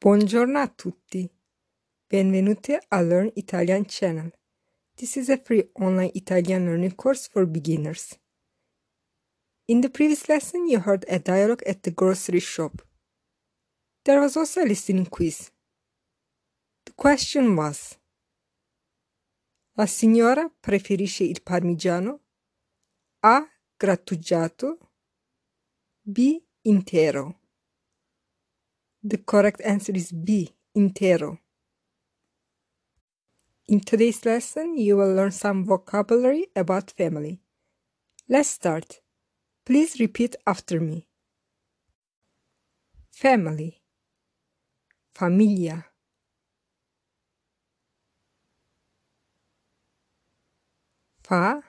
Buongiorno a tutti. Benvenuti a Learn Italian channel. This is a free online Italian learning course for beginners. In the previous lesson, you heard a dialogue at the grocery shop. There was also a listening quiz. The question was La signora preferisce il parmigiano? A. Grattugiato. B. Intero. The correct answer is B, intero. In today's lesson, you will learn some vocabulary about family. Let's start. Please repeat after me. Family. Famiglia. Fa.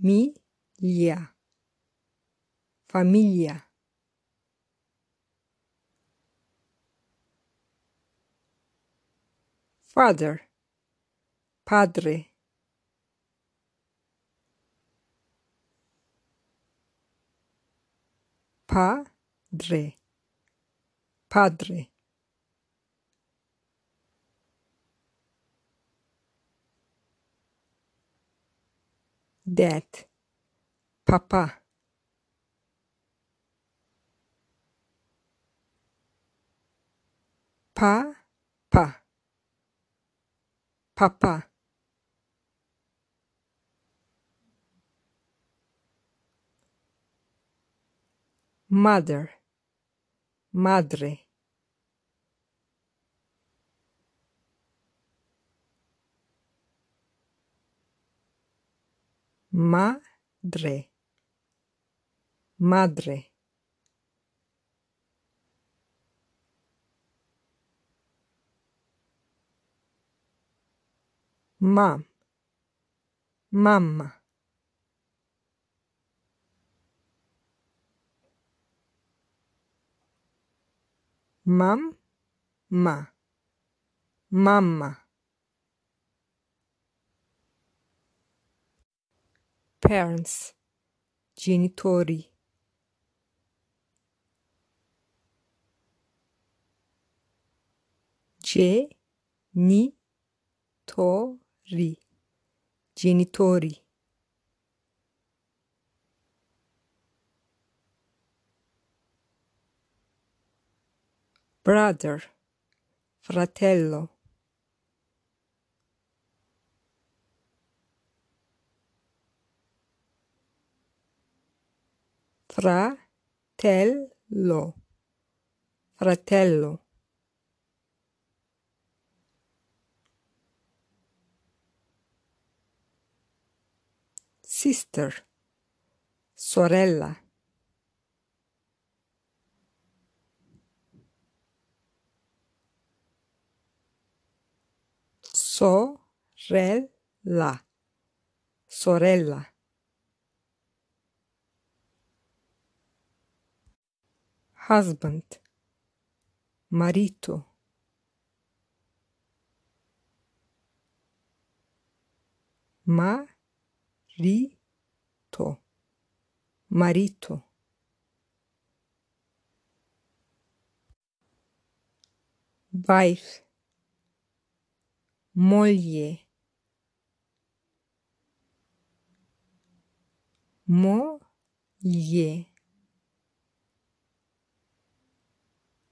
Mi. Famiglia. Famiglia. Father, padre. Padre, padre. Dad, papa. Pa, pa. Papa. Mother. Madre. Madre. Madre Mom. Mamma. Mam. Ma. Mamma. Parents. Genitori. Genitori ri, genitori. Brother, fratello. Fratello, fratello. Sister, sorella. Sorella, sorella. Husband, marito. Ma Rito. Marito. Wife. Moglie. Moglie.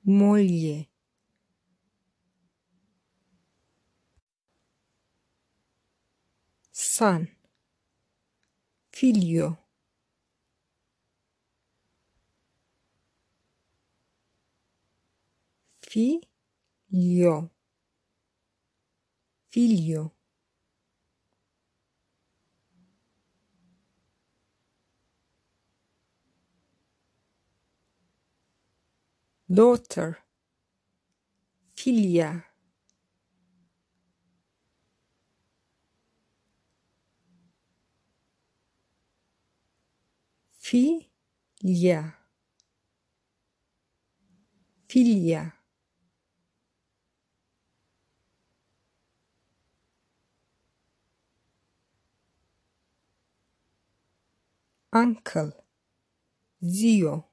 Moglie. Son figlio figlio figlio daughter. Figlia Figlia. Figlia. Uncle. Zio.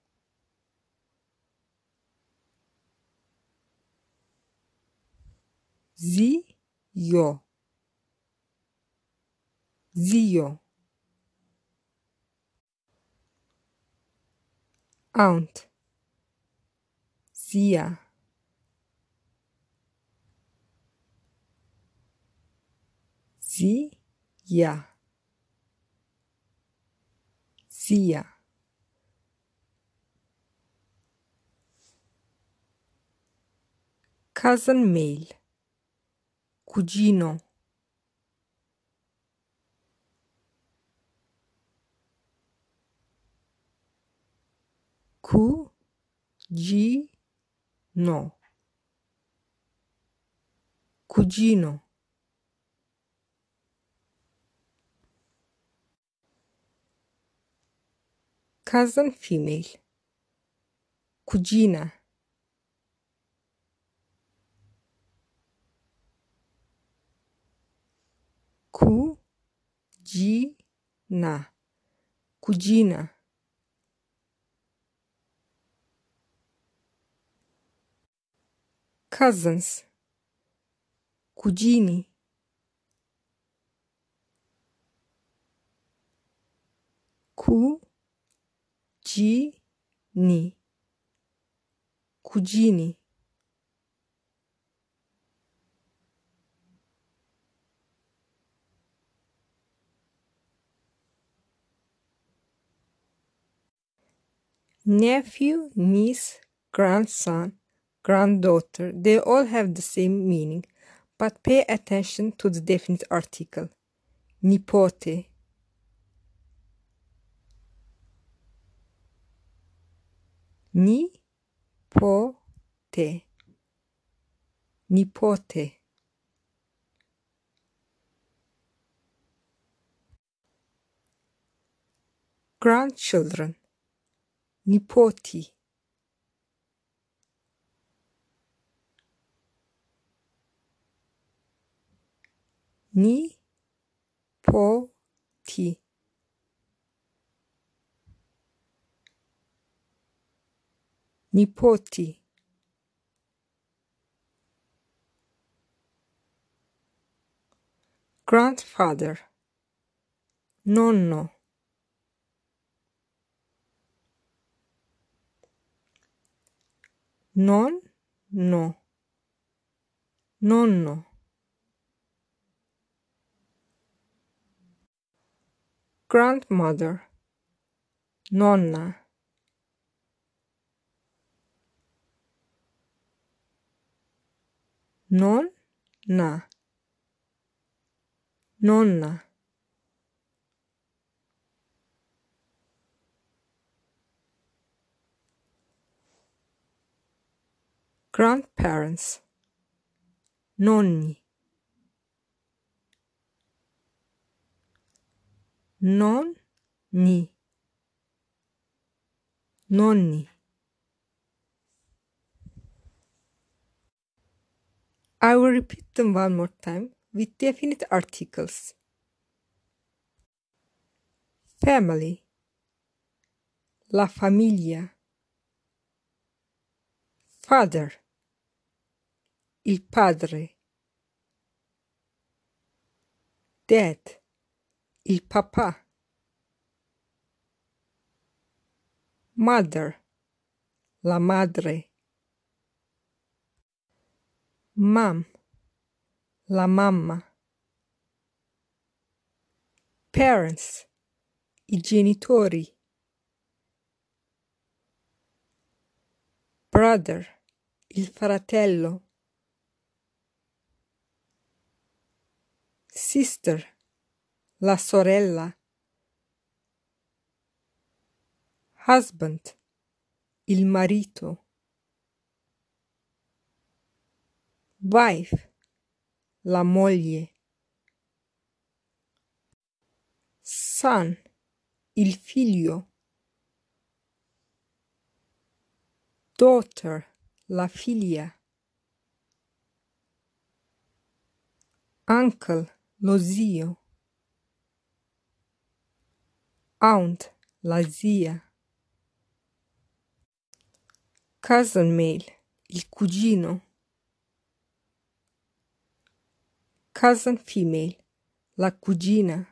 zio zio aunt. Zia zia. Zia. Cousin male cugino cugino cugino cousin female. Cugina cugina cugina cousins. Cugini. Cugini. Cugini. Nephew niece grandson granddaughter they all have the same meaning but pay attention to the definite article. Nipote. Nipote. Nipote. Grandchildren. Nipoti nipoti nipoti grandfather. Nonno. Nonno. Nonno grandmother nonna. Nonna nonna. Grandparents nonni nonni nonni I will repeat them one more time with definite articles. Family. La famiglia Father. Il padre. Dad Il papà. Mother. La madre. Mom. La mamma. Parents. I genitori. Brother. Il fratello. Sister La sorella. Husband. Il marito. Wife. La moglie. Son. Il figlio. Daughter. La figlia. Uncle. Lo zio Aunt La zia Cousin male Il cugino cousin female, la cugina.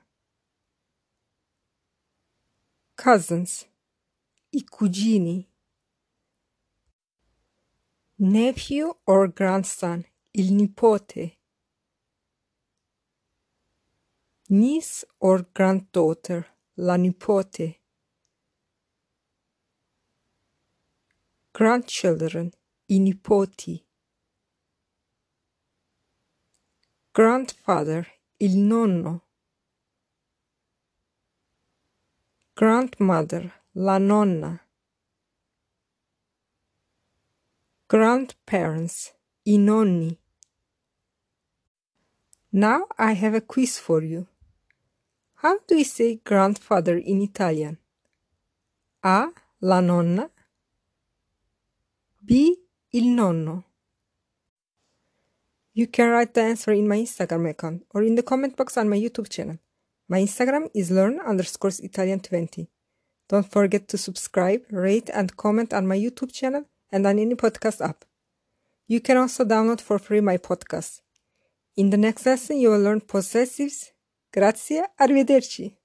Cousins, i cugini. Nephew or grandson, il nipote. Niece or granddaughter, la nipote. Grandchildren, i nipoti. Grandfather, il nonno. Grandmother, la nonna. Grandparents, i nonni. Now I have a quiz for you. How do we say grandfather in Italian? A. La nonna. B. Il nonno. You can write the answer in my Instagram account or in the comment box on my YouTube channel. My Instagram is learn underscores Italian 20. Don't forget to subscribe, rate, and comment on my YouTube channel and on any podcast app. You can also download for free my podcast. In the next lesson, you will learn possessives. Grazie, arrivederci.